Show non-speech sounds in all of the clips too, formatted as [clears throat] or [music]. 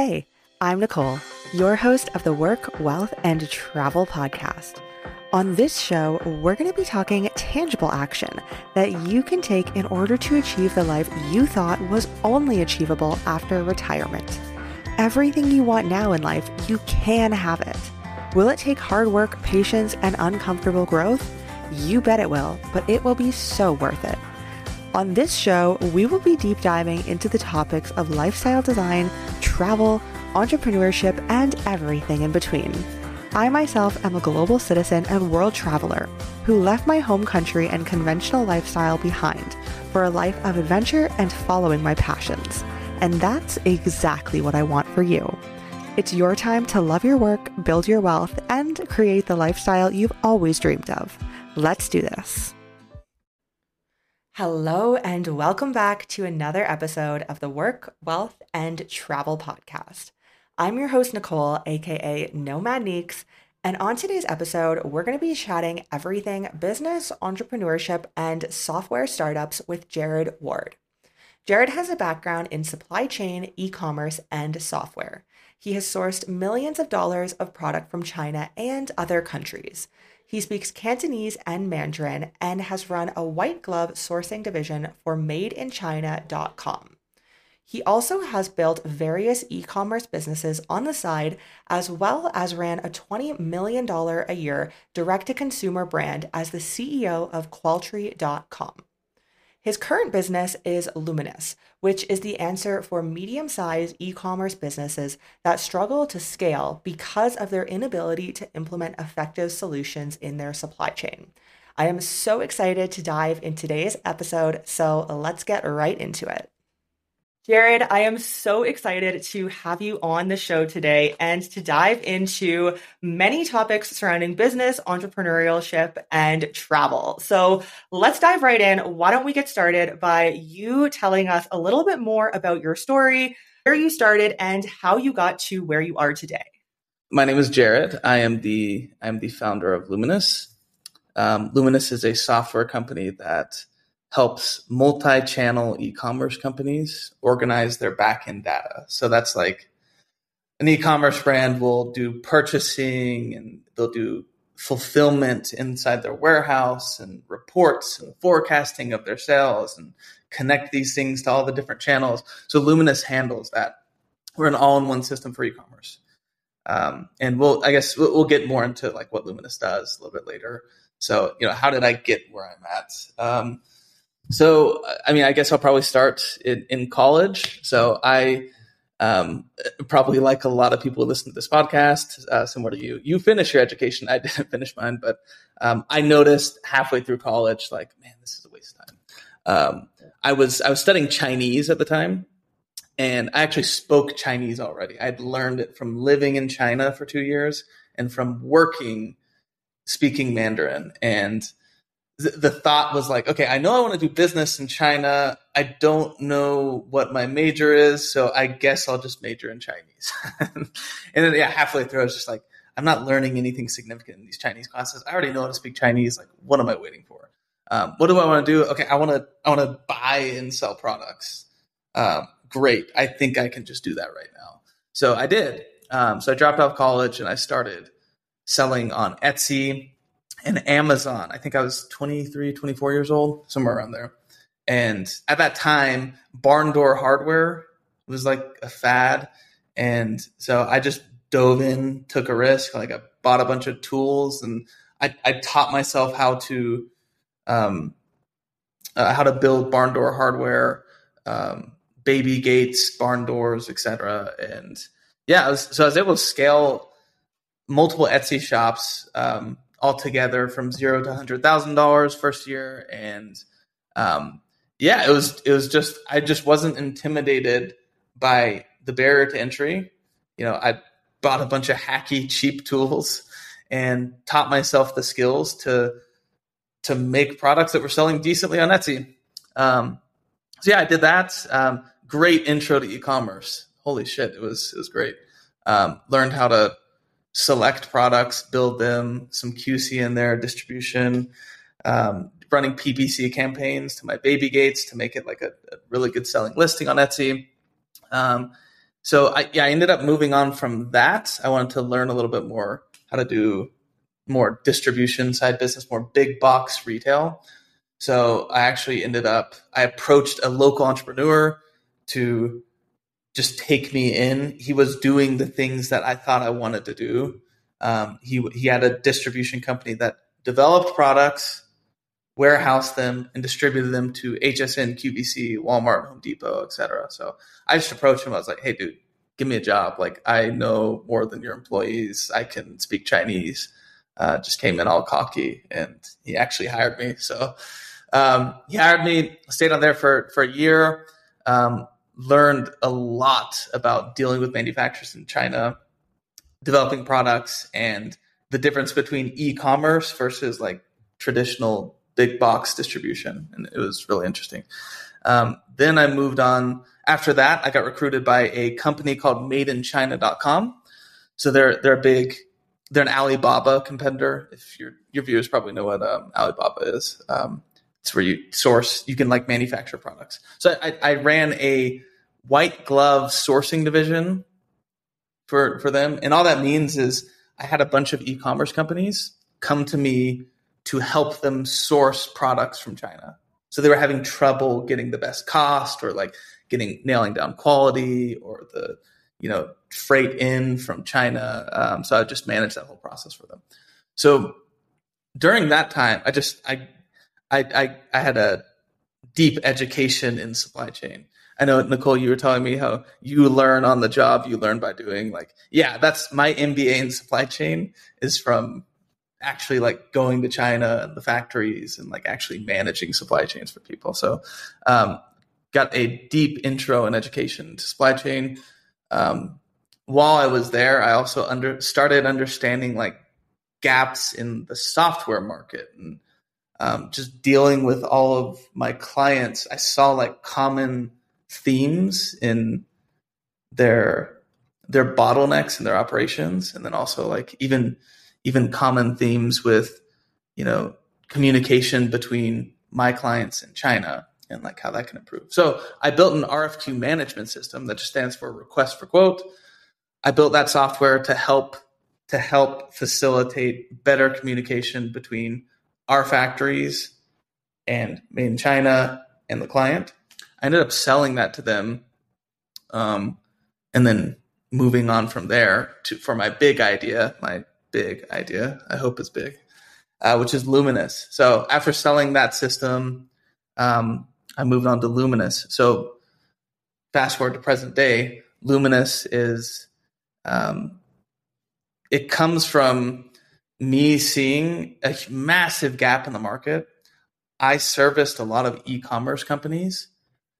Hey, I'm Nicole, your host of the Work, Wealth, and Travel podcast. On this show, we're going to be talking tangible action that you can take in order to achieve the life you thought was only achievable after retirement. Everything you want now in life, you can have it. Will it take hard work, patience, and uncomfortable growth? You bet it will, but it will be so worth it. On this show, we will be deep diving into the topics of lifestyle design, travel, entrepreneurship, and everything in between. I myself am a global citizen and world traveler who left my home country and conventional lifestyle behind for a life of adventure and following my passions. And that's exactly what I want for you. It's your time to love your work, build your wealth, and create the lifestyle you've always dreamed of. Let's do this. Hello, and welcome back to another episode of the Work, Wealth, and Travel Podcast. I'm your host, Nicole, aka Nomad Neeks, and on today's episode, we're going to be chatting everything business, entrepreneurship, and software startups with Jared Ward. Jared has a background in supply chain, e commerce, and software. He has sourced millions of dollars of product from China and other countries. He speaks Cantonese and Mandarin and has run a white glove sourcing division for madeinchina.com. He also has built various e commerce businesses on the side, as well as ran a $20 million a year direct to consumer brand as the CEO of Qualtry.com. His current business is Luminous, which is the answer for medium sized e commerce businesses that struggle to scale because of their inability to implement effective solutions in their supply chain. I am so excited to dive in today's episode, so let's get right into it. Jared, I am so excited to have you on the show today and to dive into many topics surrounding business, entrepreneurship, and travel. So let's dive right in. Why don't we get started by you telling us a little bit more about your story, where you started, and how you got to where you are today? My name is Jared. I am the I'm the founder of Luminous. Um, Luminous is a software company that helps multi-channel e-commerce companies organize their backend data. So that's like an e-commerce brand will do purchasing and they'll do fulfillment inside their warehouse and reports and forecasting of their sales and connect these things to all the different channels. So Luminous handles that. We're an all-in-one system for e-commerce. Um, and we'll, I guess we'll, we'll, get more into like what Luminous does a little bit later. So, you know, how did I get where I'm at? Um, so, I mean, I guess I'll probably start in, in college. So, I um, probably like a lot of people who listen to this podcast, uh, similar to you, you finish your education. I [laughs] didn't finish mine, but um, I noticed halfway through college, like, man, this is a waste of time. Um, I was I was studying Chinese at the time, and I actually spoke Chinese already. I'd learned it from living in China for two years and from working speaking Mandarin. And the thought was like, okay, I know I want to do business in China. I don't know what my major is, so I guess I'll just major in Chinese. [laughs] and then, yeah, halfway through, I was just like, I'm not learning anything significant in these Chinese classes. I already know how to speak Chinese. Like, what am I waiting for? Um, what do I want to do? Okay, I want to, I want to buy and sell products. Um, great. I think I can just do that right now. So I did. Um, so I dropped out of college and I started selling on Etsy and Amazon. I think I was 23, 24 years old, somewhere around there. And at that time, barn door hardware was like a fad. And so I just dove in, took a risk. Like I bought a bunch of tools and I, I taught myself how to, um, uh, how to build barn door hardware, um, baby gates, barn doors, etc. And yeah, I was, so I was able to scale multiple Etsy shops, um, altogether from zero to hundred thousand dollars first year, and um, yeah, it was it was just I just wasn't intimidated by the barrier to entry. You know, I bought a bunch of hacky cheap tools and taught myself the skills to to make products that were selling decently on Etsy. Um, so yeah, I did that. Um, great intro to e-commerce. Holy shit, it was it was great. Um, learned how to select products, build them, some QC in there, distribution, um, running PPC campaigns to my baby gates to make it like a, a really good selling listing on Etsy. Um, so I, yeah, I ended up moving on from that. I wanted to learn a little bit more how to do more distribution side business, more big box retail. So I actually ended up, I approached a local entrepreneur to just take me in. He was doing the things that I thought I wanted to do. Um, he, he had a distribution company that developed products, warehoused them, and distributed them to HSN, QVC, Walmart, Home Depot, etc. So I just approached him. I was like, hey, dude, give me a job. Like, I know more than your employees. I can speak Chinese. Uh, just came in all cocky and he actually hired me. So um, he hired me, stayed on there for, for a year, um, learned a lot about dealing with manufacturers in China, developing products, and the difference between e-commerce versus like traditional big box distribution. And it was really interesting. Um, then I moved on. After that, I got recruited by a company called MadeInChina.com. So they're they're a big they're an Alibaba competitor. If your your viewers probably know what um, Alibaba is, um, it's where you source, you can like manufacture products. So I, I ran a white glove sourcing division for for them, and all that means is I had a bunch of e-commerce companies come to me to help them source products from China. So they were having trouble getting the best cost or like getting nailing down quality or the you know freight in from China. Um, so I just managed that whole process for them. So during that time, I just I I, I, I had a deep education in supply chain. I know Nicole, you were telling me how you learn on the job, you learn by doing. Like, yeah, that's my MBA in supply chain is from actually like going to China and the factories and like actually managing supply chains for people. So, um, got a deep intro in education to supply chain. Um, while I was there, I also under started understanding like gaps in the software market and um, just dealing with all of my clients, I saw like common themes in their their bottlenecks in their operations, and then also like even even common themes with you know communication between my clients in China and like how that can improve. So I built an RFQ management system that just stands for request for quote. I built that software to help to help facilitate better communication between our factories and made in China and the client. I ended up selling that to them, um, and then moving on from there to for my big idea, my big idea. I hope it's big, uh, which is Luminous. So after selling that system, um, I moved on to Luminous. So fast forward to present day, Luminous is um, it comes from me seeing a massive gap in the market. I serviced a lot of e-commerce companies,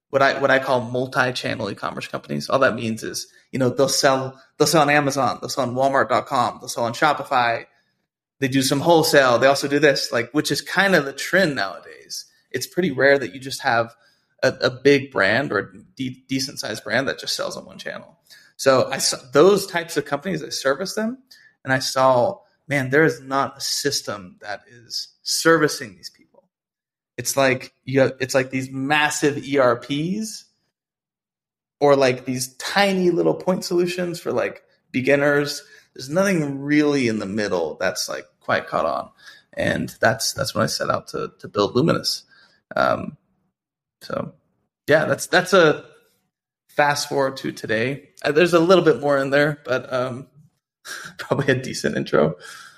what I what I call multi-channel e-commerce companies. All that means is, you know, they'll sell they'll sell on Amazon, they'll sell on Walmart.com, they'll sell on Shopify. They do some wholesale. They also do this, like, which is kind of the trend nowadays. It's pretty rare that you just have a, a big brand or a de- decent sized brand that just sells on one channel. So I saw those types of companies. I service them, and I saw man, there is not a system that is servicing these people. It's like you have, it's like these massive ERPs or like these tiny little point solutions for like beginners. There's nothing really in the middle that's like quite caught on. And that's that's when I set out to to build Luminous. Um, so yeah, that's that's a fast forward to today. Uh, there's a little bit more in there, but um, [laughs] probably a decent intro.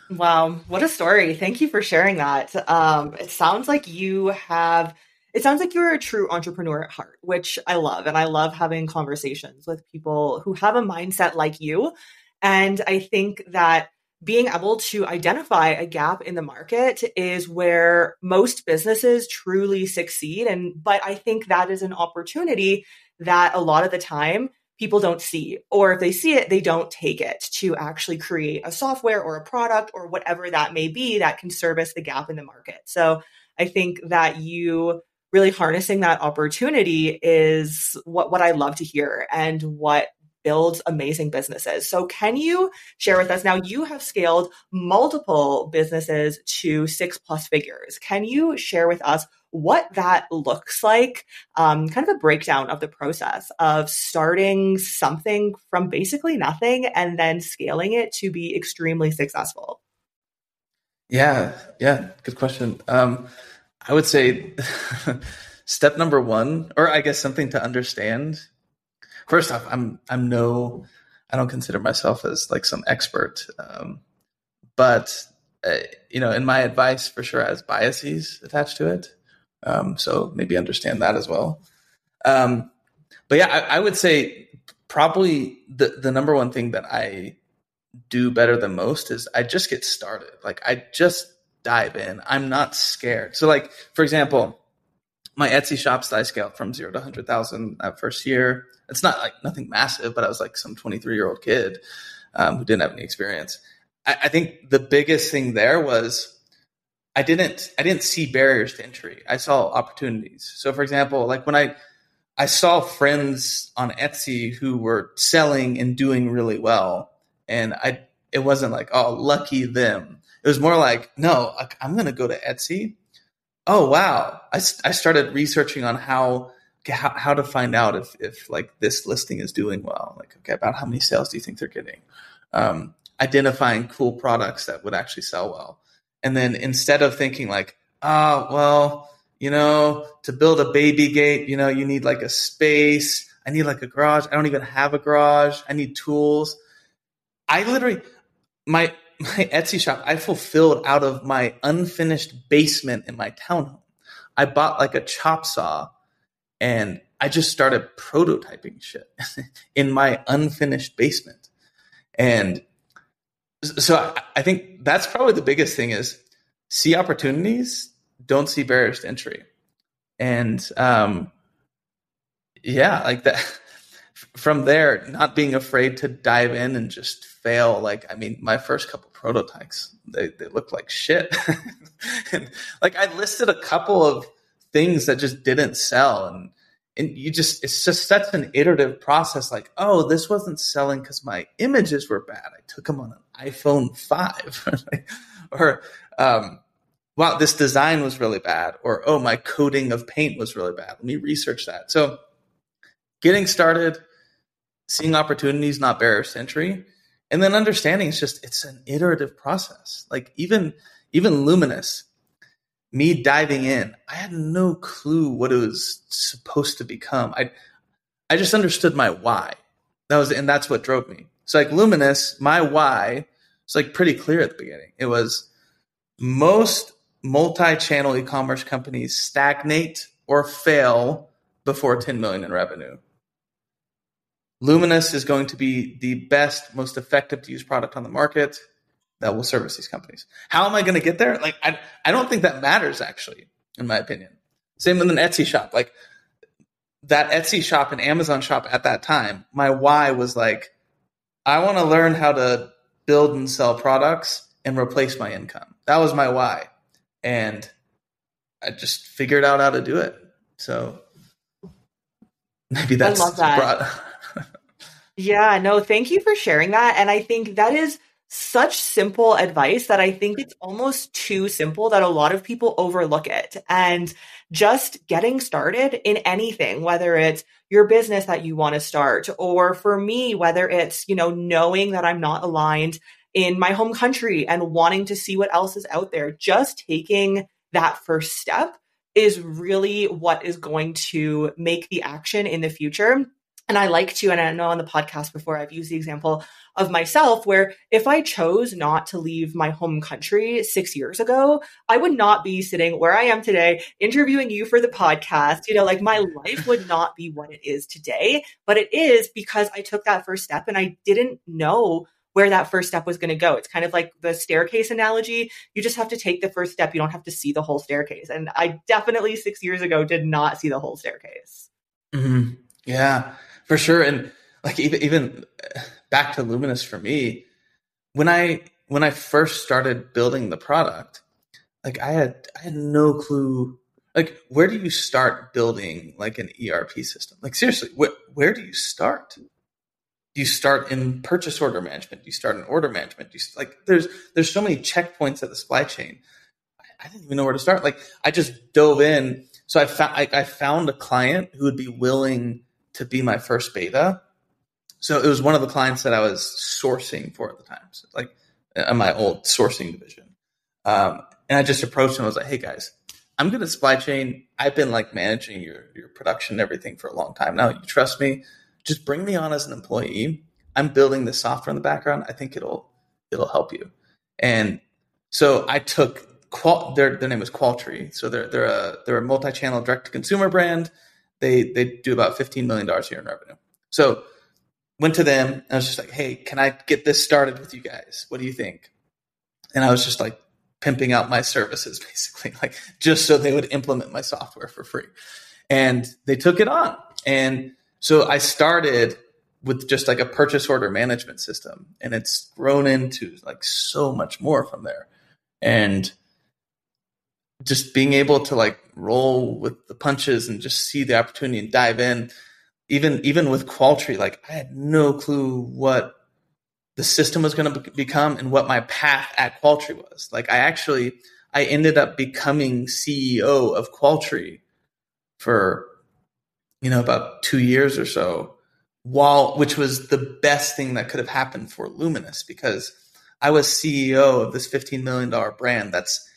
Wow, what a story. Thank you for sharing that. Um, it sounds like you have, it sounds like you're a true entrepreneur at heart, which I love. And I love having conversations with people who have a mindset like you. And I think that being able to identify a gap in the market is where most businesses truly succeed. And, but I think that is an opportunity that a lot of the time people don't see, or if they see it, they don't take it to actually create a software or a product or whatever that may be that can service the gap in the market. So I think that you really harnessing that opportunity is what, what I love to hear and what builds amazing businesses. So, can you share with us now? You have scaled multiple businesses to six plus figures. Can you share with us what that looks like? Um, kind of a breakdown of the process of starting something from basically nothing and then scaling it to be extremely successful. Yeah, yeah, good question. Um, I would say [laughs] step number one, or I guess something to understand. First off, I'm I'm no, I don't consider myself as like some expert, um, but uh, you know, in my advice for sure has biases attached to it. Um, so maybe understand that as well. Um, but yeah, I, I would say probably the the number one thing that I do better than most is I just get started. Like I just dive in. I'm not scared. So like for example, my Etsy shops I scaled from zero to hundred thousand that first year. It's not like nothing massive, but I was like some 23 year old kid um, who didn't have any experience. I, I think the biggest thing there was I didn't I didn't see barriers to entry. I saw opportunities. So for example, like when I I saw friends on Etsy who were selling and doing really well and I it wasn't like oh lucky them. It was more like no, I'm going to go to Etsy. Oh wow, I, I started researching on how, how how to find out if if like this listing is doing well. Like okay, about how many sales do you think they're getting? Um, identifying cool products that would actually sell well, and then instead of thinking like oh well you know, to build a baby gate, you know, you need like a space. I need like a garage. I don't even have a garage. I need tools. I literally my [laughs] my Etsy shop I fulfilled out of my unfinished basement in my townhome. I bought like a chop saw and I just started prototyping shit [laughs] in my unfinished basement. And so I think that's probably the biggest thing is see opportunities, don't see barriers to entry. And um yeah, like that [laughs] from there, not being afraid to dive in and just fail. Like, I mean, my first couple prototypes, they, they looked like shit. [laughs] and like I listed a couple of things that just didn't sell. And and you just it's just such an iterative process like oh this wasn't selling because my images were bad. I took them on an iphone 5 [laughs] or um, wow this design was really bad. Or oh my coating of paint was really bad. Let me research that. So getting started seeing opportunities, not barriers to entry, and then understanding it's just it's an iterative process. Like even even Luminous, me diving in, I had no clue what it was supposed to become. I I just understood my why. That was and that's what drove me. So like Luminous, my why was like pretty clear at the beginning. It was most multi-channel e-commerce companies stagnate or fail before 10 million in revenue. Luminous is going to be the best, most effective to use product on the market that will service these companies. How am I going to get there? Like, I, I don't think that matters actually, in my opinion. Same with an Etsy shop. Like that Etsy shop and Amazon shop at that time, my why was like, I want to learn how to build and sell products and replace my income. That was my why. And I just figured out how to do it. So maybe that's I love that. [laughs] Yeah, no, thank you for sharing that. And I think that is such simple advice that I think it's almost too simple that a lot of people overlook it. And just getting started in anything, whether it's your business that you want to start, or for me, whether it's, you know, knowing that I'm not aligned in my home country and wanting to see what else is out there, just taking that first step is really what is going to make the action in the future and I like to, and I know on the podcast before I've used the example of myself where if I chose not to leave my home country six years ago, I would not be sitting where I am today interviewing you for the podcast. You know, like my life would not be what it is today, but it is because I took that first step and I didn't know where that first step was going to go. It's kind of like the staircase analogy. You just have to take the first step. You don't have to see the whole staircase. And I definitely six years ago did not see the whole staircase. Mm-hmm. Yeah for sure. And like even even back to Luminous for me, when I when I first started building the product, like I had I had no clue. Like where do you start building like an ERP system? Like seriously, where where do you start? Do you start in purchase order management? Do you start in order management? Do you like there's there's so many checkpoints at the supply chain. I, I didn't even know where to start. Like I just dove in. So I found I, I found a client who would be willing to be my first beta. So it was one of the clients that I was sourcing for at the time. So like in my old sourcing division. Um, and I just approached him. I was like, "Hey guys, I'm good at supply chain. I've been like managing your your production and everything for a long time now. You trust me? Just bring me on as an employee. I'm building the software in the background. I think it'll it'll help you." And so I took Qual. Their their name was Qualtry. So they're they're a they're a multi channel direct to consumer brand. They they do about 15 million dollars year in revenue. So went to them and I was just like, "Hey, can I get this started with you guys? What do you think?" And I was just like, pimping out my services [laughs] basically, like just so they would implement my software for free. And they took it on. And so I started with just like a purchase order management system and it's grown into like so much more from there. And just being able to like roll with the punches and just see the opportunity and dive in even even with Qualtry, like I had no clue what the system was going to be- become and what my path at Qualtry was. Like I actually, I ended up becoming CEO of Qualtry for, you know, about two years or so while, which was the best thing that could have happened for Luminous because I was CEO of this $15 million brand that's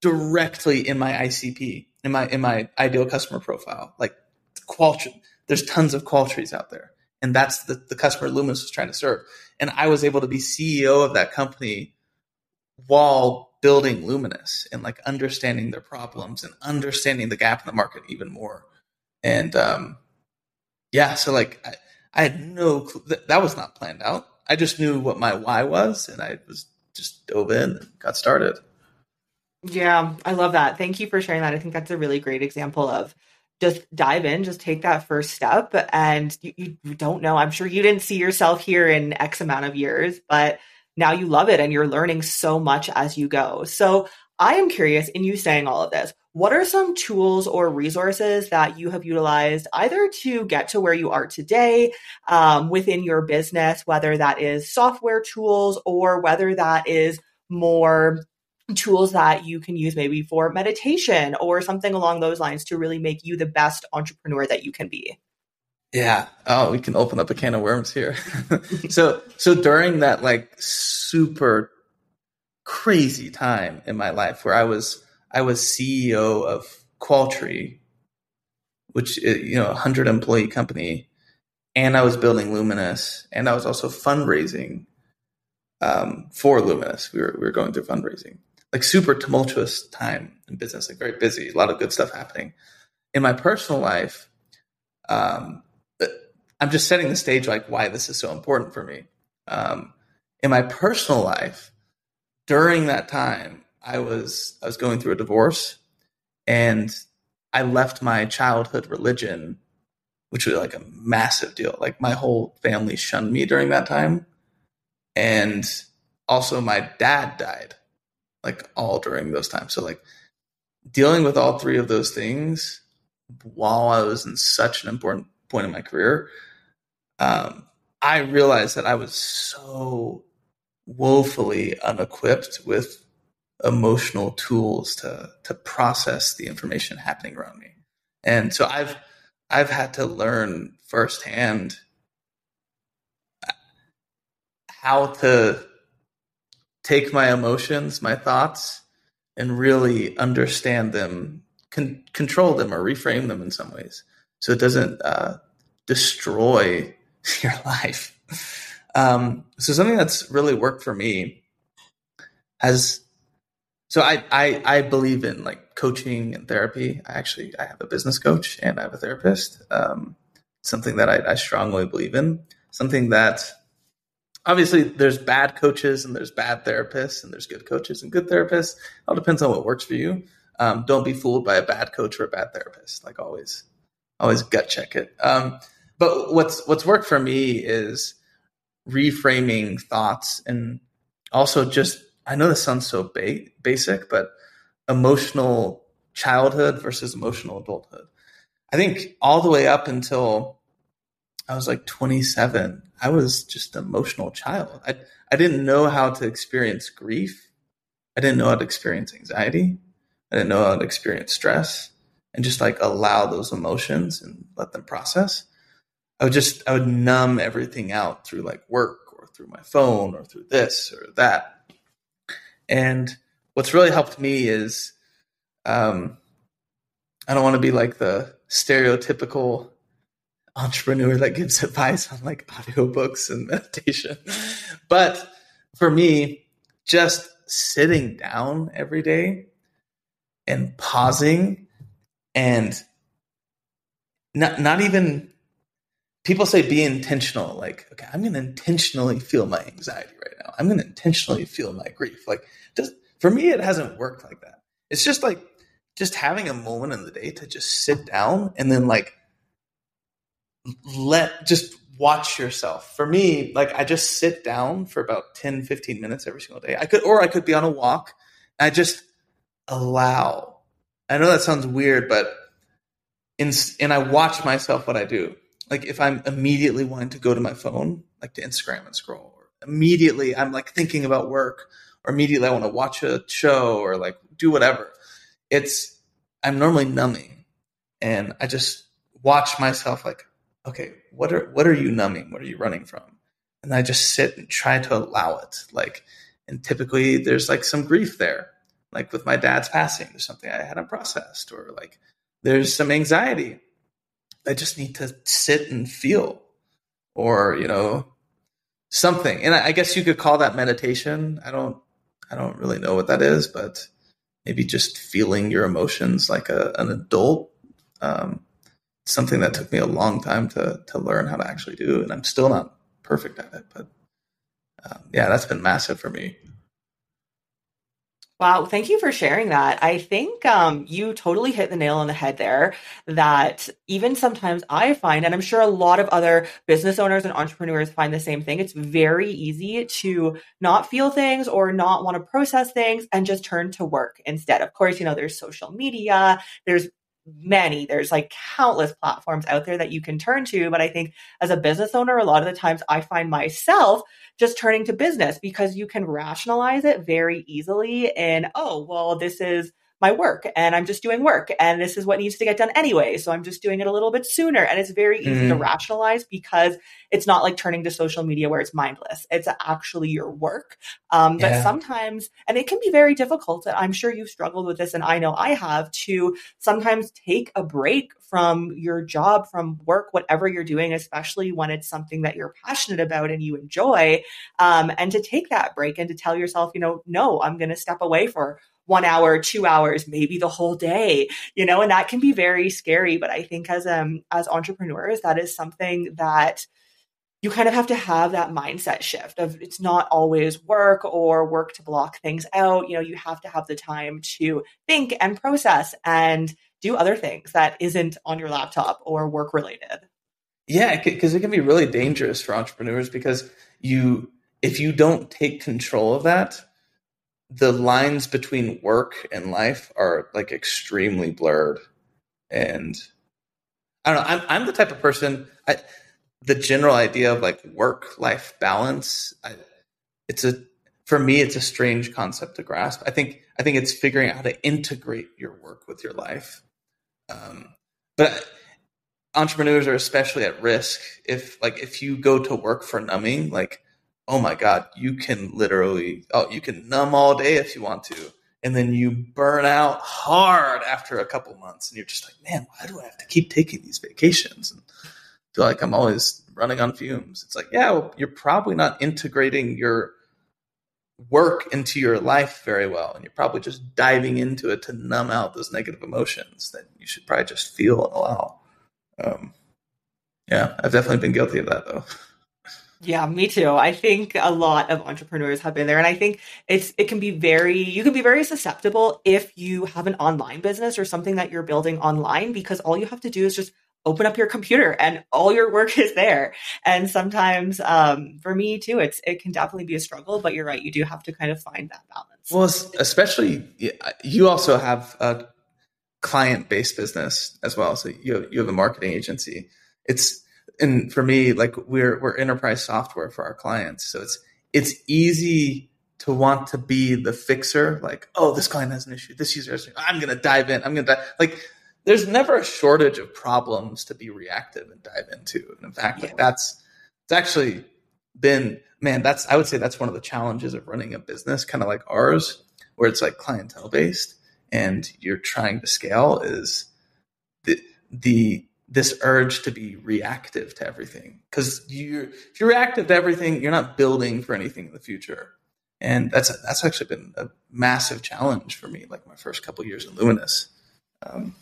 directly in my ICP, in my, in my ideal customer profile. Like Qualtry, there's tons of Qualtries out there and that's the, the customer Luminous was trying to serve. And I was able to be CEO of that company while building Luminous and like understanding their problems and understanding the gap in the market even more. And um, yeah, so like I, I had no clue that, that was not planned out. I just knew what my why was, and I was just dove in and got started. Yeah, I love that. Thank you for sharing that. I think that's a really great example of just dive in, just take that first step. And you, you, don't know, I'm sure you didn't see yourself here in X amount of years, but now you love it and you're learning so much as you go. So I am curious in you saying all of this, what are some tools or resources that you have utilized either to get to where you are today um, within your business, whether that is software tools or whether that is more tools that you can use maybe for meditation or something along those lines to really make you the best entrepreneur that you can be. Yeah. Oh, we can open up a can of worms here. [laughs] so, so during that like super crazy time in my life where I was, I was CEO of Qualtry, which is, you know, a hundred employee company, and I was building Luminous, and I was also fundraising um, for Luminous. We were we were going through fundraising, like super tumultuous time in business, like very busy, a lot of good stuff happening. In my personal life, um, I'm just setting the stage like why this is so important for me. Um, in my personal life, during that time, I was I was going through a divorce, and I left my childhood religion, which was like a massive deal. Like my whole family shunned me during that time, and also my dad died like all during those times. So like dealing with all three of those things while I was in such an important point in my career, um, I realized that I was so woefully unequipped with emotional tools to to process the information happening around me. And so I've I've had to learn firsthand how to take my emotions, my thoughts, and really understand them, con- control them, or reframe them in some ways, so it doesn't uh, destroy [laughs] your life. Um, so something that's really worked for me has. So I, I I believe in like coaching and therapy. I actually I have a business coach and I have a therapist. Um, something that I, I strongly believe in. Something that obviously there's bad coaches and there's bad therapists and there's good coaches and good therapists. It all depends on what works for you. Um, don't be fooled by a bad coach or a bad therapist. Like always, always gut check it. Um, but what's what's worked for me is reframing thoughts and also just I know this sounds so ba- basic, but emotional childhood versus emotional adulthood. I think all the way up until I was like 27. I was just an emotional child. I I didn't know how to experience grief. I didn't know how to experience anxiety. I didn't know how to experience stress and just like allow those emotions and let them process. I would just I would numb everything out through like work or through my phone or through this or that. And what's really helped me is um, I don't want to be like the stereotypical entrepreneur that gives advice on like audiobooks and [laughs] meditation. But for me, just sitting down every day and pausing and not not even people say be intentional like okay i'm going to intentionally feel my anxiety right now. I'm going to intentionally feel my grief. Like just for me it hasn't worked like that. It's just like just having a moment in the day to just sit down and then like let just watch yourself. For me like i just sit down for about 10 15 minutes every single day. I could or i could be on a walk i just allow. I know that sounds weird but in, and i watch myself what i do. Like if i'm immediately wanting to go to my phone like to instagram and scroll or immediately i'm like thinking about work or immediately i want to watch a show or like do whatever it's i'm normally numbing and i just watch myself like okay, what are what are you numbing? What are you running from? And I just sit and try to allow it. Like, and typically there's like some grief there. Like with my dad's passing, there's something I hadn't processed, or like there's some anxiety. I just need to sit and feel, or you know, something. And I, I guess you could call that meditation. I don't, I don't really know what that is, but maybe just feeling your emotions like a, an adult. Um, something that took me a long time to to learn how to actually do, and I'm still not perfect at it. But um, yeah, that's been massive for me. Wow, thank you for sharing that. I think um, you totally hit the nail on the head there. That even sometimes I find, and I'm sure a lot of other business owners and entrepreneurs find the same thing, it's very easy to not feel things or not want to process things and just turn to work instead. Of course, you know, there's social media, there's many. There's like countless platforms out there that you can turn to but i think as a business owner a lot of the times i find myself just turning to business because you can rationalize it very easily and oh well this is my work and I'm just doing work and this is what needs to get done anyway. So I'm just doing it a little bit sooner. And it's very easy mm-hmm. to rationalize because it's not like turning to social media where it's mindless. It's actually your work. Um, but yeah. sometimes, and it can be very difficult. And I'm sure you've struggled with this and I know I have to sometimes take a break from your job, from work, whatever you're doing, especially when it's something that you're passionate about and you enjoy. Um, and to take that break and to tell yourself, you know, no, I'm going to step away for one hour, two hours, maybe the whole day, you know, and that can be very scary. But I think as um as entrepreneurs, that is something that you kind of have to have that mindset shift of it's not always work or work to block things out. You know, you have to have the time to think and process and do other things that isn't on your laptop or work related. Yeah, because it can be really dangerous for entrepreneurs because you if you don't take control of that, the lines between work and life are like extremely blurred. And i don't know i'm, I'm the type of person I, the general idea of like work life balance I, it's a for me it's a strange concept to grasp. I think i think it's figuring out how to integrate your work with your life. Um, but entrepreneurs are especially at risk if like if you go to work for numbing like oh my god, you can literally oh you can numb all day if you want to, and then you burn out hard after a couple months, and you're just like, man, why do I have to keep taking these vacations? And feel like I'm always running on fumes. It's like, yeah, well, you're probably not integrating your work into your life very well, and you're probably just diving into it to numb out those negative emotions that you should probably just feel and allow. Um, yeah, I've definitely been guilty of that though. Yeah, me too. I think a lot of entrepreneurs have been there and I think it's it can be very you can be very susceptible if you have an online business or something that you're building online because all you have to do is just open up your computer and all your work is there. And sometimes um, for me too it's it can definitely be a struggle, but you're right, you do have to kind of find that balance. Well, especially you also have a client-based business as well. So you you have a marketing agency. It's and for me, like we're we're enterprise software for our clients, so it's it's easy to want to be the fixer. Like, oh, this client has an issue. This user has an issue. I'm gonna dive in. I'm gonna dive. like. There's never a shortage of problems to be reactive and dive into. And in fact, like that's it's actually been man. That's I would say that's one of the challenges of running a business, kind of like ours, where it's like clientele based and you're trying to scale is the the this urge to be reactive to everything. Because you if you're reactive to everything you're not building for anything in the future. And that's that's actually been a massive challenge for me like my first couple years in luminous. Um,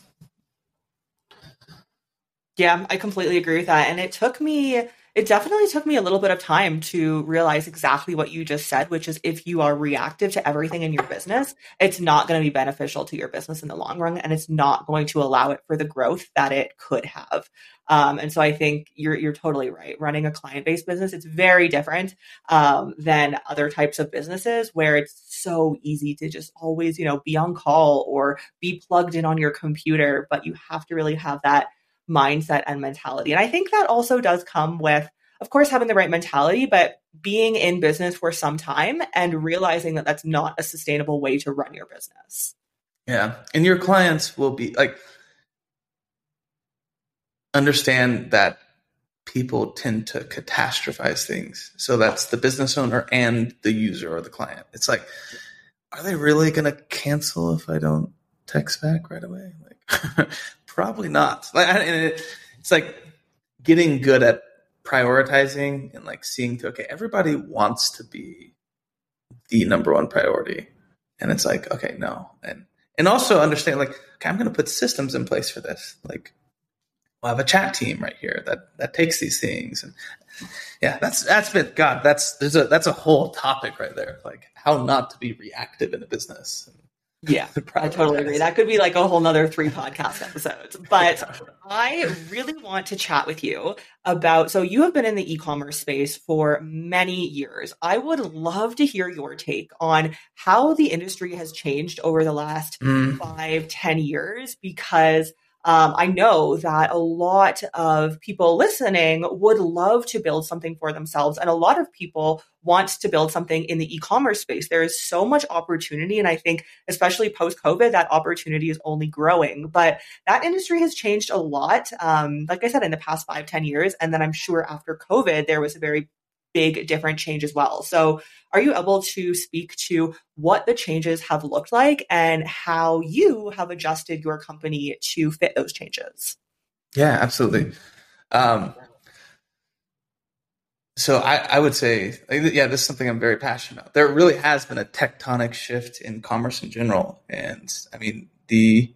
yeah i completely agree with that. And it took me it definitely took me a little bit of time to realize exactly what you just said, which is if you are reactive to everything in your business, it's not going to be beneficial to your business in the long run and it's not going to allow it for the growth that it could have. Um, and so I think you're you're totally right. Running a client based business, it's very different um, than other types of businesses where it's so easy to just always you know be on call or be plugged in on your computer, but you have to really have that mindset and mentality. And I think that also does come with, of course, having the right mentality, but being in business for some time and realizing that that's not a sustainable way to run your business. Yeah. And your clients will be like, understand that people tend to catastrophize things. So that's the business owner and the user or the client. It's like, are they really going to cancel if I don't text back right away? Like, [laughs] Probably not. Like, it's like getting good at prioritizing and like seeing to okay, everybody wants to be the number one priority, and it's like okay, no, and and also understand like okay, I'm going to put systems in place for this. Like, we'll have a chat team right here that that takes these things, and yeah, that's that's been God. That's there's a that's a whole topic right there. Like how not to be reactive in a business. Yeah, [laughs] I totally agree. That could be like a whole nother three podcast episodes. [laughs] But I really want to chat with you about so you have been in the e-commerce space for many years. I would love to hear your take on how the industry has changed over the last mm. five, ten years because um, I know that a lot of people listening would love to build something for themselves. And a lot of people want to build something in the e commerce space. There is so much opportunity. And I think, especially post COVID, that opportunity is only growing. But that industry has changed a lot. Um, like I said, in the past five, ten years. And then I'm sure after COVID, there was a very big different change as well. So, are you able to speak to what the changes have looked like and how you have adjusted your company to fit those changes? Yeah, absolutely. Um, so I, I, would say, yeah, this is something I'm very passionate about. There really has been a tectonic shift in commerce in general, and I mean the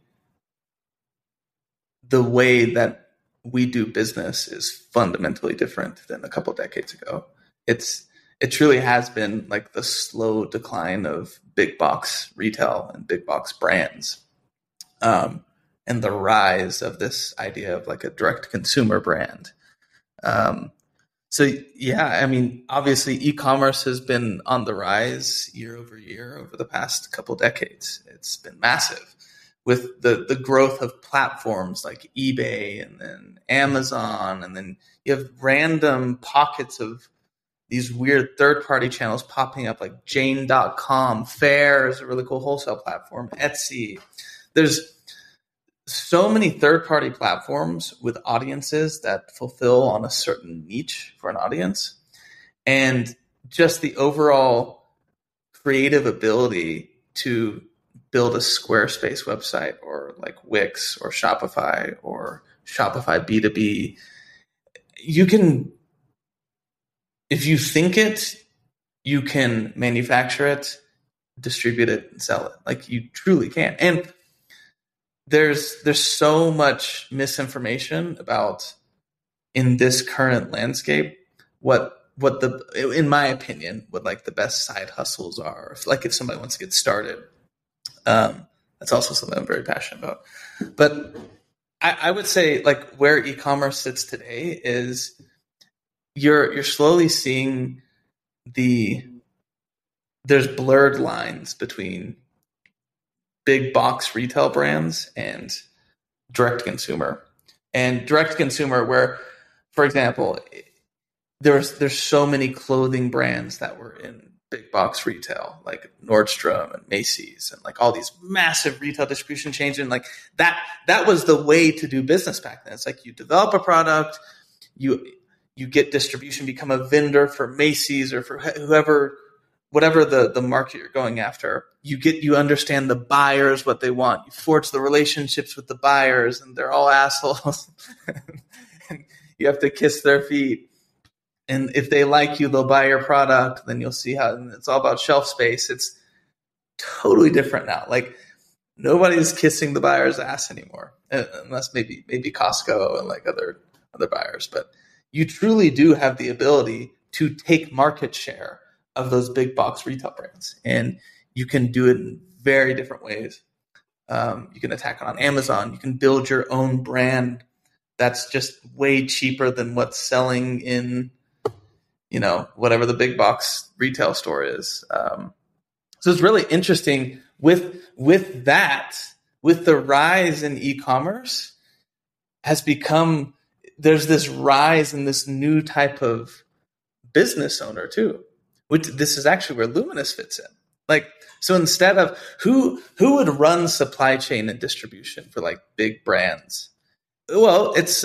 the way that we do business is fundamentally different than a couple decades ago it's it truly has been like the slow decline of big box retail and big box brands. Um, and the rise of this idea of like a direct consumer brand. Um, so yeah i mean obviously e-commerce has been on the rise year over year over the past couple decades. It's been massive. With the the growth of platforms like ebay and then amazon and then you have random pockets of these weird third party channels popping up like Jane.com, Faire is a really cool wholesale platform, Etsy. There's so many third party platforms with audiences that fulfill on a certain niche for an audience. And just the overall creative ability to build a Squarespace website or like Wix or Shopify or Shopify B2B. You can if you think it, you can manufacture it, distribute it, and sell it. Like you truly can. And there's there's so much misinformation about in this current landscape what what the in my opinion what like the best side hustles are if, like if somebody wants to get started um, that's also something i'm very passionate about but I, I would say like where e-commerce sits today is you're you're slowly seeing the there's blurred lines between big box retail brands and direct consumer and direct consumer where for example, there's there's so many clothing brands that were in big box retail, like Nordstrom and Macy's, and like all these massive retail distribution chains, and like that that was the way to do business back then. It's like you develop a product, you you get distribution, become a vendor for Macy's or for whoever, whatever the the market you're going after. You get you understand the buyers what they want. You forge the relationships with the buyers, and they're all [laughs] assholes. you have to kiss their feet and if they like you, they'll buy your product. Then you'll see how it's all about shelf space. It's totally different now. Like nobody's kissing the buyer's ass anymore, uh, unless maybe maybe Costco and like other other buyers. But you truly do have the ability to take market share of those big box retail brands, and you can do it in very different ways. Um, you can attack it on Amazon. You can build your own brand that's just way cheaper than what's selling in you know whatever the big box retail store is. Um, so it's really interesting with with that with the rise in e-commerce has become there's this rise in this new type of business owner too which this is actually where luminous fits in like so instead of who who would run supply chain and distribution for like big brands well it's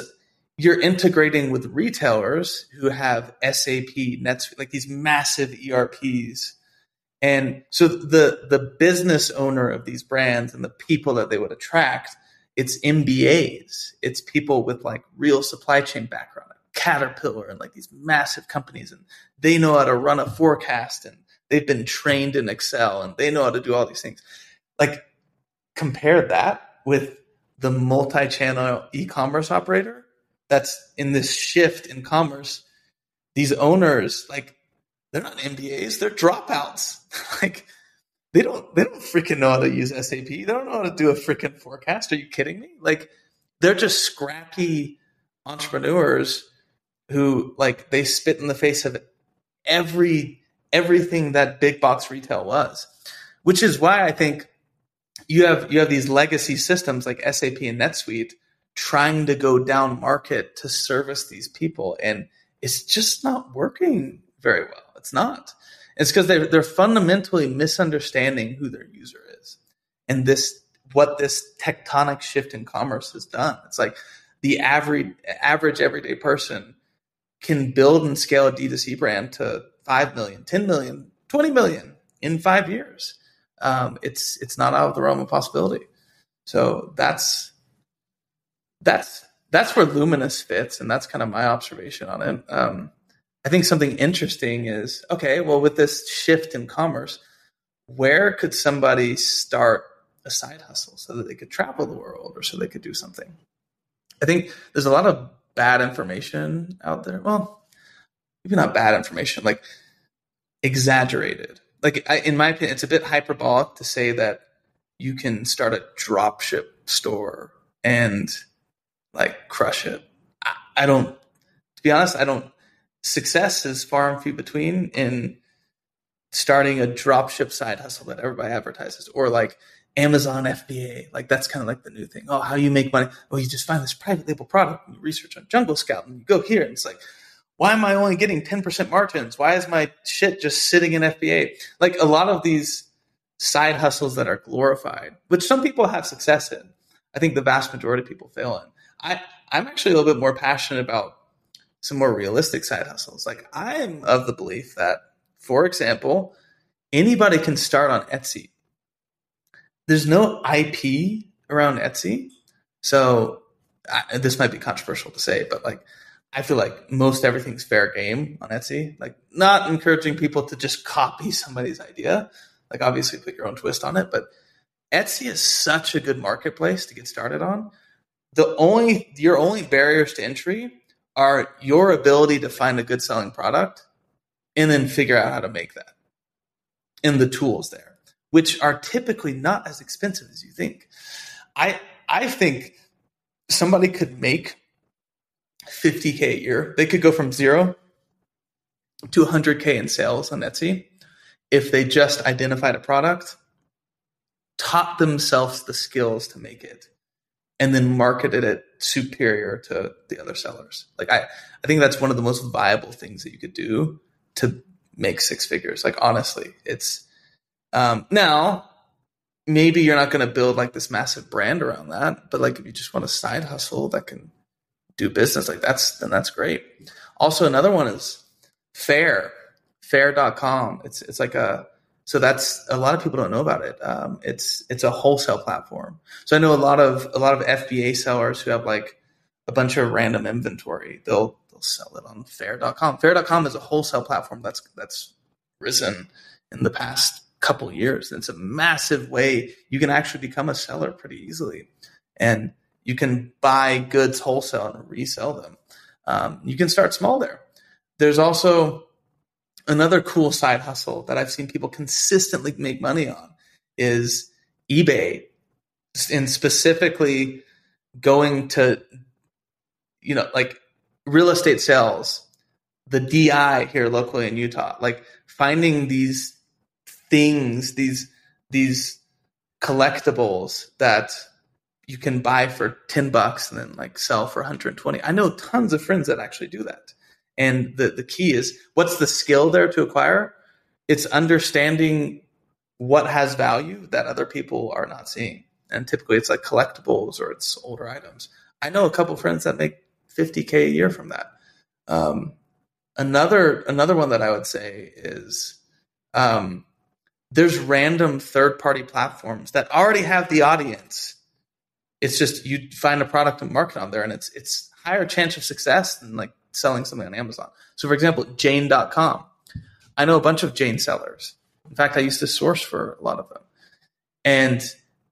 you're integrating with retailers who have SAP, NetSuite, like these massive ERPs. And so the the business owner of these brands and the people that they would attract, it's MBAs. It's people with like real supply chain background, Caterpillar and like these massive companies and they know how to run a forecast and they've been trained in Excel and they know how to do all these things. Like compare that with the multi-channel e-commerce operator that's in this shift in commerce, these owners, like, they're not MBAs, they're dropouts. [laughs] like, they don't they don't freaking know how to use SAP. They don't know how to do a freaking forecast. Are you kidding me? Like, they're just scrappy entrepreneurs who like they spit in the face of every everything that big box retail was. Which is why I think you have you have these legacy systems like SAP and NetSuite trying to go down market to service these people and it's just not working very well it's not it's because they're, they're fundamentally misunderstanding who their user is. And this what this tectonic shift in commerce has done. It's like the average average everyday person can build and scale a d2c brand to 5 million 10 million 20 million in five years. Um, it's it's not out of the realm of possibility. So that's that's that's where Luminous fits, and that's kind of my observation on it. Um, I think something interesting is okay. Well, with this shift in commerce, where could somebody start a side hustle so that they could travel the world or so they could do something? I think there's a lot of bad information out there. Well, maybe not bad information, like exaggerated. Like I, in my opinion, it's a bit hyperbolic to say that you can start a drop ship store and like crush it. I, I don't, to be honest, I don't. Success is far and few between in starting a dropship side hustle that everybody advertises, or like Amazon FBA. Like that's kind of like the new thing. Oh, how you make money? Oh, you just find this private label product and you research on Jungle Scout and you go here and it's like, why am I only getting 10% margins? Why is my shit just sitting in FBA? Like a lot of these side hustles that are glorified, which some people have success in, I think the vast majority of people fail in. I I'm actually a little bit more passionate about some more realistic side hustles. Like I am mm-hmm. of the belief that, for example, anybody can start on Etsy. There's no IP around Etsy, so I, this might be controversial to say, but like I feel like most everything's fair game on Etsy. Like not encouraging people to just copy somebody's idea. Like obviously put your own twist on it, but Etsy is such a good marketplace to get started on the only your only barriers to entry are your ability to find a good selling product and then figure out how to make that and the tools there which are typically not as expensive as you think. I i think somebody could make 50k a year. They could go from zero to 100k in sales on etsy if they just identified a product taught themselves the skills to make it and then marketed it superior to the other sellers. Like I, I think that's one of the most viable things that you could do to make six figures. Like honestly, it's um, now maybe you're not going to build like this massive brand around that, but like if you just want a side hustle that can do business, like that's then that's great. Also, another one is Faire, Faire.com. It's it's like a so that's a lot of people don't know about it. Um, it's it's a wholesale platform. So I know a lot of a lot of FBA sellers who have like a bunch of random inventory. They'll they'll sell it on Faire.com. Faire.com is a wholesale platform that's that's risen in the past couple years. It's a massive way you can actually become a seller pretty easily, and you can buy goods wholesale and resell them. Um, you can start small there. There's also another cool side hustle that I've seen people consistently make money on is eBay, and specifically going to, you know, like real estate sales, the DI here locally in Utah, like finding these things, these these collectibles that you can buy for 10 bucks and then like sell for 120. I know tons of friends that actually do that. And the, the key is what's the skill there to acquire? It's understanding what has value that other people are not seeing. And typically it's like collectibles or it's older items. I know a couple friends that make 50K a year from that. Um, another, another one that I would say is, um, there's random third party platforms that already have the audience. It's just you find a product and market on there and it's, it's higher chance of success than like selling something on Amazon. So, for example, Jane.com. I know a bunch of Jane sellers. In fact, I used to source for a lot of them. And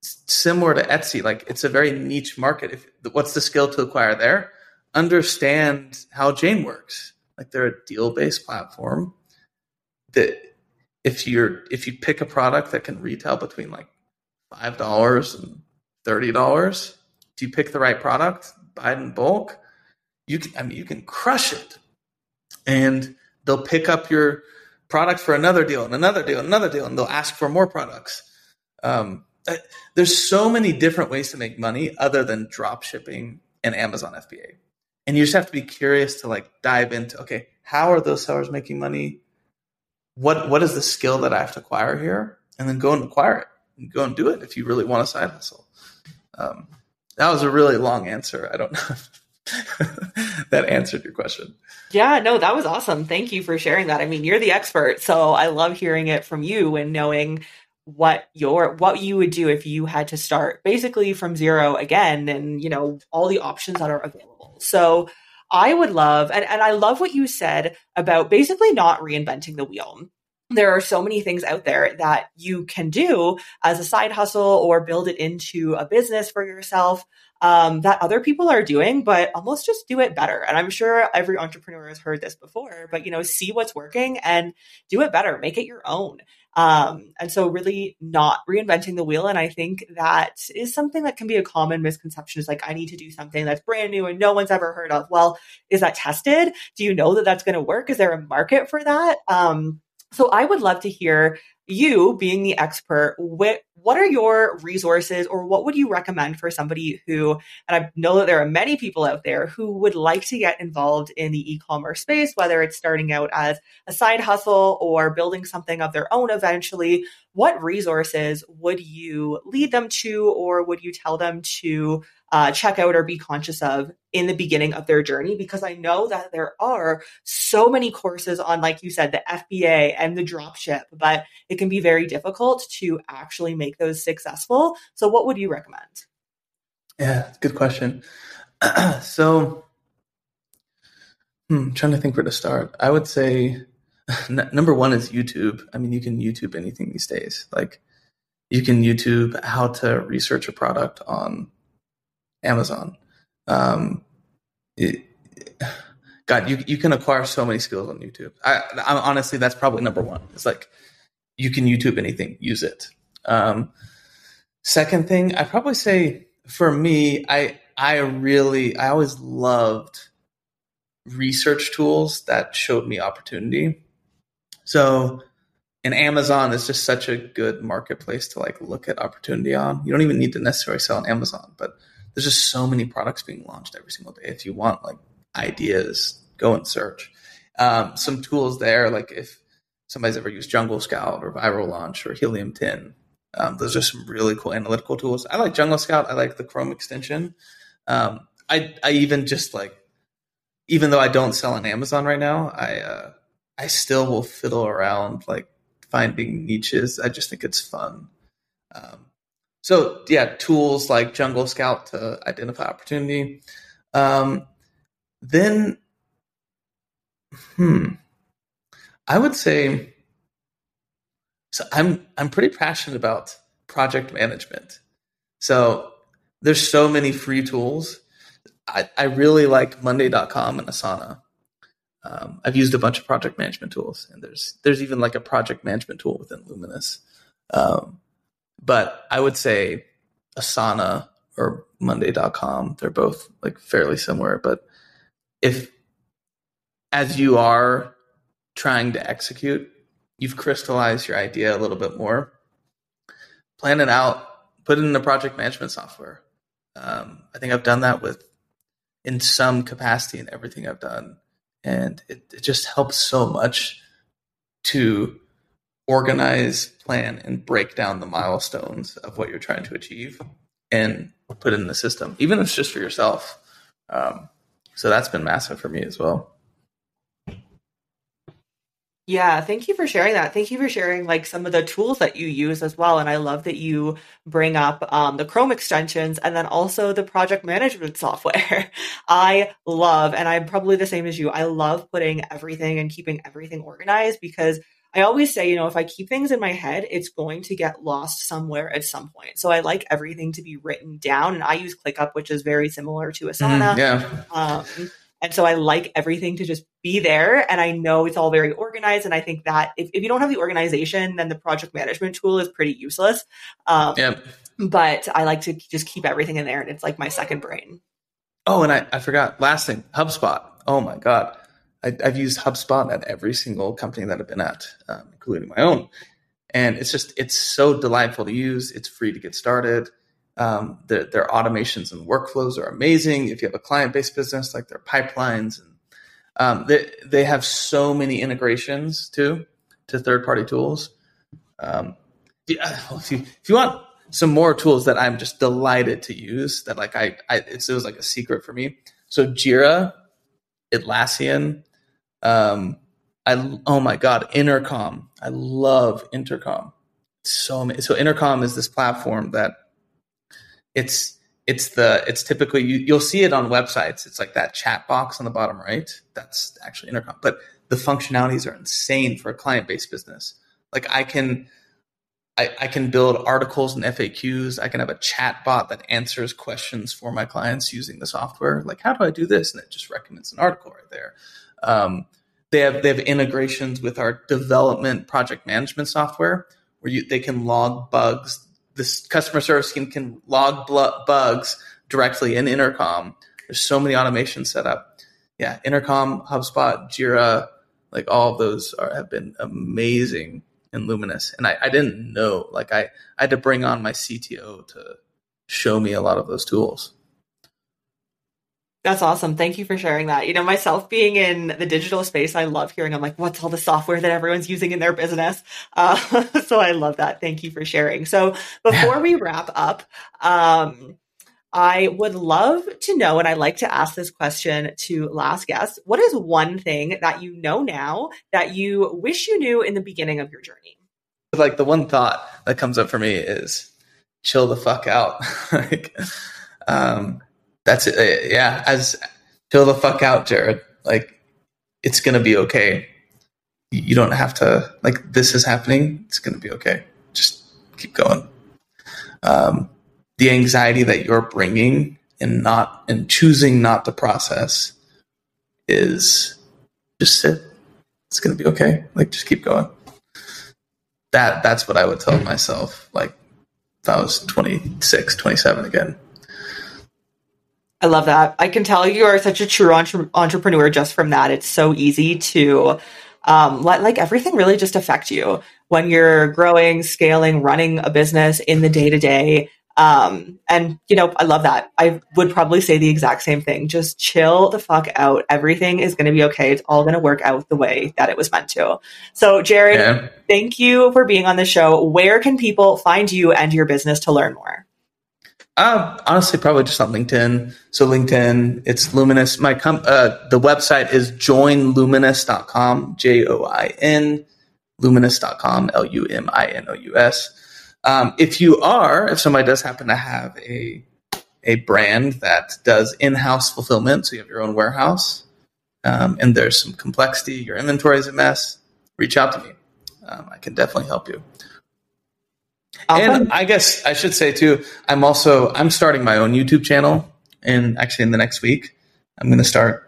similar to Etsy, like it's a very niche market. If what's the skill to acquire there? Understand how Jane works. Like they're a deal-based platform that if you're if you pick a product that can retail between like five dollars and thirty dollars, if you pick the right product, buy it in bulk, you can, I mean, you can crush it. And they'll pick up your product for another deal and another deal and another deal, and they'll ask for more products. Um, there's so many different ways to make money other than drop shipping and Amazon FBA. And you just have to be curious to like dive into, okay, how are those sellers making money? What, what is the skill that I have to acquire here? And then go and acquire it and go and do it if you really want a side hustle. Um, that was a really long answer. I don't [laughs] know [laughs] that answered your question. Yeah, no, that was awesome. Thank you for sharing that. I mean, you're the expert, so I love hearing it from you and knowing what your what you would do if you had to start basically from zero again and you know all the options that are available. So I would love and, and I love what you said about basically not reinventing the wheel there are so many things out there that you can do as a side hustle or build it into a business for yourself um, that other people are doing, but almost just do it better. And I'm sure every entrepreneur has heard this before, but you know, see what's working and do it better, make it your own. Um, and so really not reinventing the wheel. And I think that is something that can be a common misconception is like, I need to do something that's brand new and no one's ever heard of. Well, is that tested? Do you know that that's going to work? Is there a market for that? Um, so I would love to hear you being the expert, what, what are your resources or what would you recommend for somebody who, and I know that there are many people out there who would like to get involved in the e-commerce space, whether it's starting out as a side hustle or building something of their own eventually. What resources would you lead them to or would you tell them to uh, check out or be conscious of in the beginning of their journey because I know that there are so many courses on, like you said, the FBA and the dropship, but it can be very difficult to actually make those successful. So, what would you recommend? Yeah, good question. [clears throat] so, hmm, trying to think where to start. I would say [laughs] n- number one is YouTube. I mean, you can YouTube anything these days. Like, you can YouTube how to research a product on Amazon. Um, it, God, you you can acquire so many skills on YouTube. I, I honestly, that's probably number one. It's like you can YouTube anything, use it. Um, second thing, I probably say for me, I I really I always loved research tools that showed me opportunity. So, and Amazon is just such a good marketplace to like look at opportunity on. You don't even need to necessarily sell on Amazon, but there's just so many products being launched every single day. If you want like ideas, go and search. Um, some tools there, like if somebody's ever used Jungle Scout or Viral Launch or Helium 10, um, those are some really cool analytical tools. I like Jungle Scout. I like the Chrome extension. Um, I I even just like, even though I don't sell on Amazon right now, I uh, I still will fiddle around like finding niches. I just think it's fun. Um, so yeah, tools like Jungle Scout to identify opportunity. Um, then, hmm, I would say. So I'm I'm pretty passionate about project management. So there's so many free tools. I, I really like Monday.com and Asana. Um, I've used a bunch of project management tools, and there's there's even like a project management tool within Luminous. Um, but I would say Asana or Monday.com, they're both like fairly similar. But if as you are trying to execute, you've crystallized your idea a little bit more, plan it out, put it in a project management software. Um, I think I've done that with in some capacity in everything I've done and it, it just helps so much to organize, plan, and break down the milestones of what you're trying to achieve and put it in the system, even if it's just for yourself. Um, so that's been massive for me as well. Yeah, thank you for sharing that. Thank you for sharing like some of the tools that you use as well. And I love that you bring up um, the Chrome extensions and then also the project management software. [laughs] I love, and I'm probably the same as you. I love putting everything and keeping everything organized because I always say, you know, if I keep things in my head, it's going to get lost somewhere at some point. So I like everything to be written down, and I use ClickUp, which is very similar to Asana. Mm, yeah. Um, and so I like everything to just be there. And I know it's all very organized. And I think that if, if you don't have the organization, then the project management tool is pretty useless. Um, yeah. But I like to just keep everything in there. And it's like my second brain. Oh, and I, I forgot. Last thing HubSpot. Oh my God. I, have used HubSpot at every single company that I've been at, um, including my own. And it's just, it's so delightful to use. It's free to get started. Um, their, their automations and workflows are amazing. If you have a client based business, like their pipelines, and um, they, they have so many integrations too to third party tools. Um, [laughs] if, you, if you want some more tools that I'm just delighted to use, that like I, I it was like a secret for me. So Jira, Atlassian, um, I oh my god, Intercom. I love Intercom. So so Intercom is this platform that it's it's the it's typically you, you'll see it on websites. It's like that chat box on the bottom right. That's actually intercom, but the functionalities are insane for a client based business. Like I can I, I can build articles and FAQs. I can have a chat bot that answers questions for my clients using the software. Like, how do I do this? And it just recommends an article right there. Um, they have they have integrations with our development project management software where you they can log bugs this customer service team can log bugs directly in Intercom. There's so many automations set up. Yeah, Intercom, HubSpot, Jira, like all of those are, have been amazing in Luminous. And I, I didn't know, like I, I had to bring on my CTO to show me a lot of those tools. That's awesome. Thank you for sharing that. You know, myself being in the digital space, I love hearing, I'm like, what's all the software that everyone's using in their business? Uh, [laughs] so I love that. Thank you for sharing. So before we wrap up, um, I would love to know, and I like to ask this question to last guests. What is one thing that you know now that you wish you knew in the beginning of your journey? Like the one thought that comes up for me is chill the fuck out. [laughs] like, um, that's it. Yeah, as chill the fuck out, Jared. Like it's gonna be okay. You don't have to like this is happening. It's gonna be okay. Just keep going. Um, the anxiety that you're bringing and not and choosing not to process is just sit. It's gonna be okay. Like just keep going. That that's what I would tell myself. Like if I was 26, 27 again. I love that. I can tell you are such a true entre- entrepreneur just from that. It's so easy to um, let like everything really just affect you when you're growing, scaling, running a business in the day to day. Um, and you know, I love that. I would probably say the exact same thing. Just chill the fuck out. Everything is going to be okay. It's all going to work out the way that it was meant to. So, Jared, yeah. thank you for being on the show. Where can people find you and your business to learn more? Uh, honestly, probably just on LinkedIn. So LinkedIn, it's Luminous. My com- uh, the website is joinluminous.com, J O I N, luminous.com, L U M I N O U S. Um, if you are, if somebody does happen to have a a brand that does in-house fulfillment, so you have your own warehouse, um, and there's some complexity, your inventory is a mess, reach out to me. Um, I can definitely help you. And I guess I should say too, I'm also I'm starting my own YouTube channel, and actually in the next week, I'm going to start.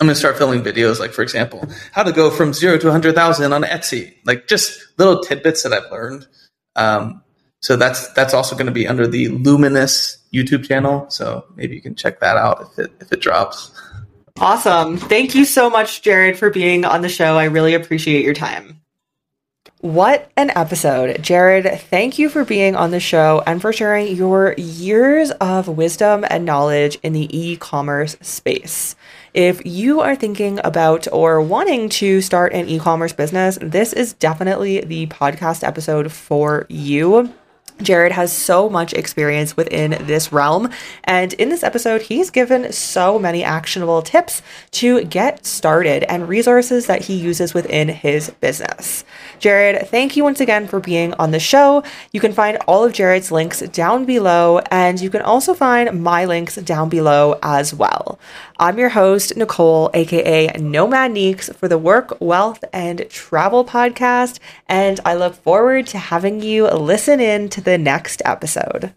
I'm going to start filming videos, like for example, how to go from zero to 100,000 on Etsy, like just little tidbits that I've learned. Um, so that's that's also going to be under the Luminous YouTube channel. So maybe you can check that out if it if it drops. Awesome. Thank you so much, Jared, for being on the show. I really appreciate your time. What an episode. Jared, thank you for being on the show and for sharing your years of wisdom and knowledge in the e commerce space. If you are thinking about or wanting to start an e commerce business, this is definitely the podcast episode for you. Jared has so much experience within this realm. And in this episode, he's given so many actionable tips to get started and resources that he uses within his business. Jared, thank you once again for being on the show. You can find all of Jared's links down below, and you can also find my links down below as well. I'm your host, Nicole, aka Nomad Neeks, for the Work, Wealth, and Travel podcast, and I look forward to having you listen in to the next episode.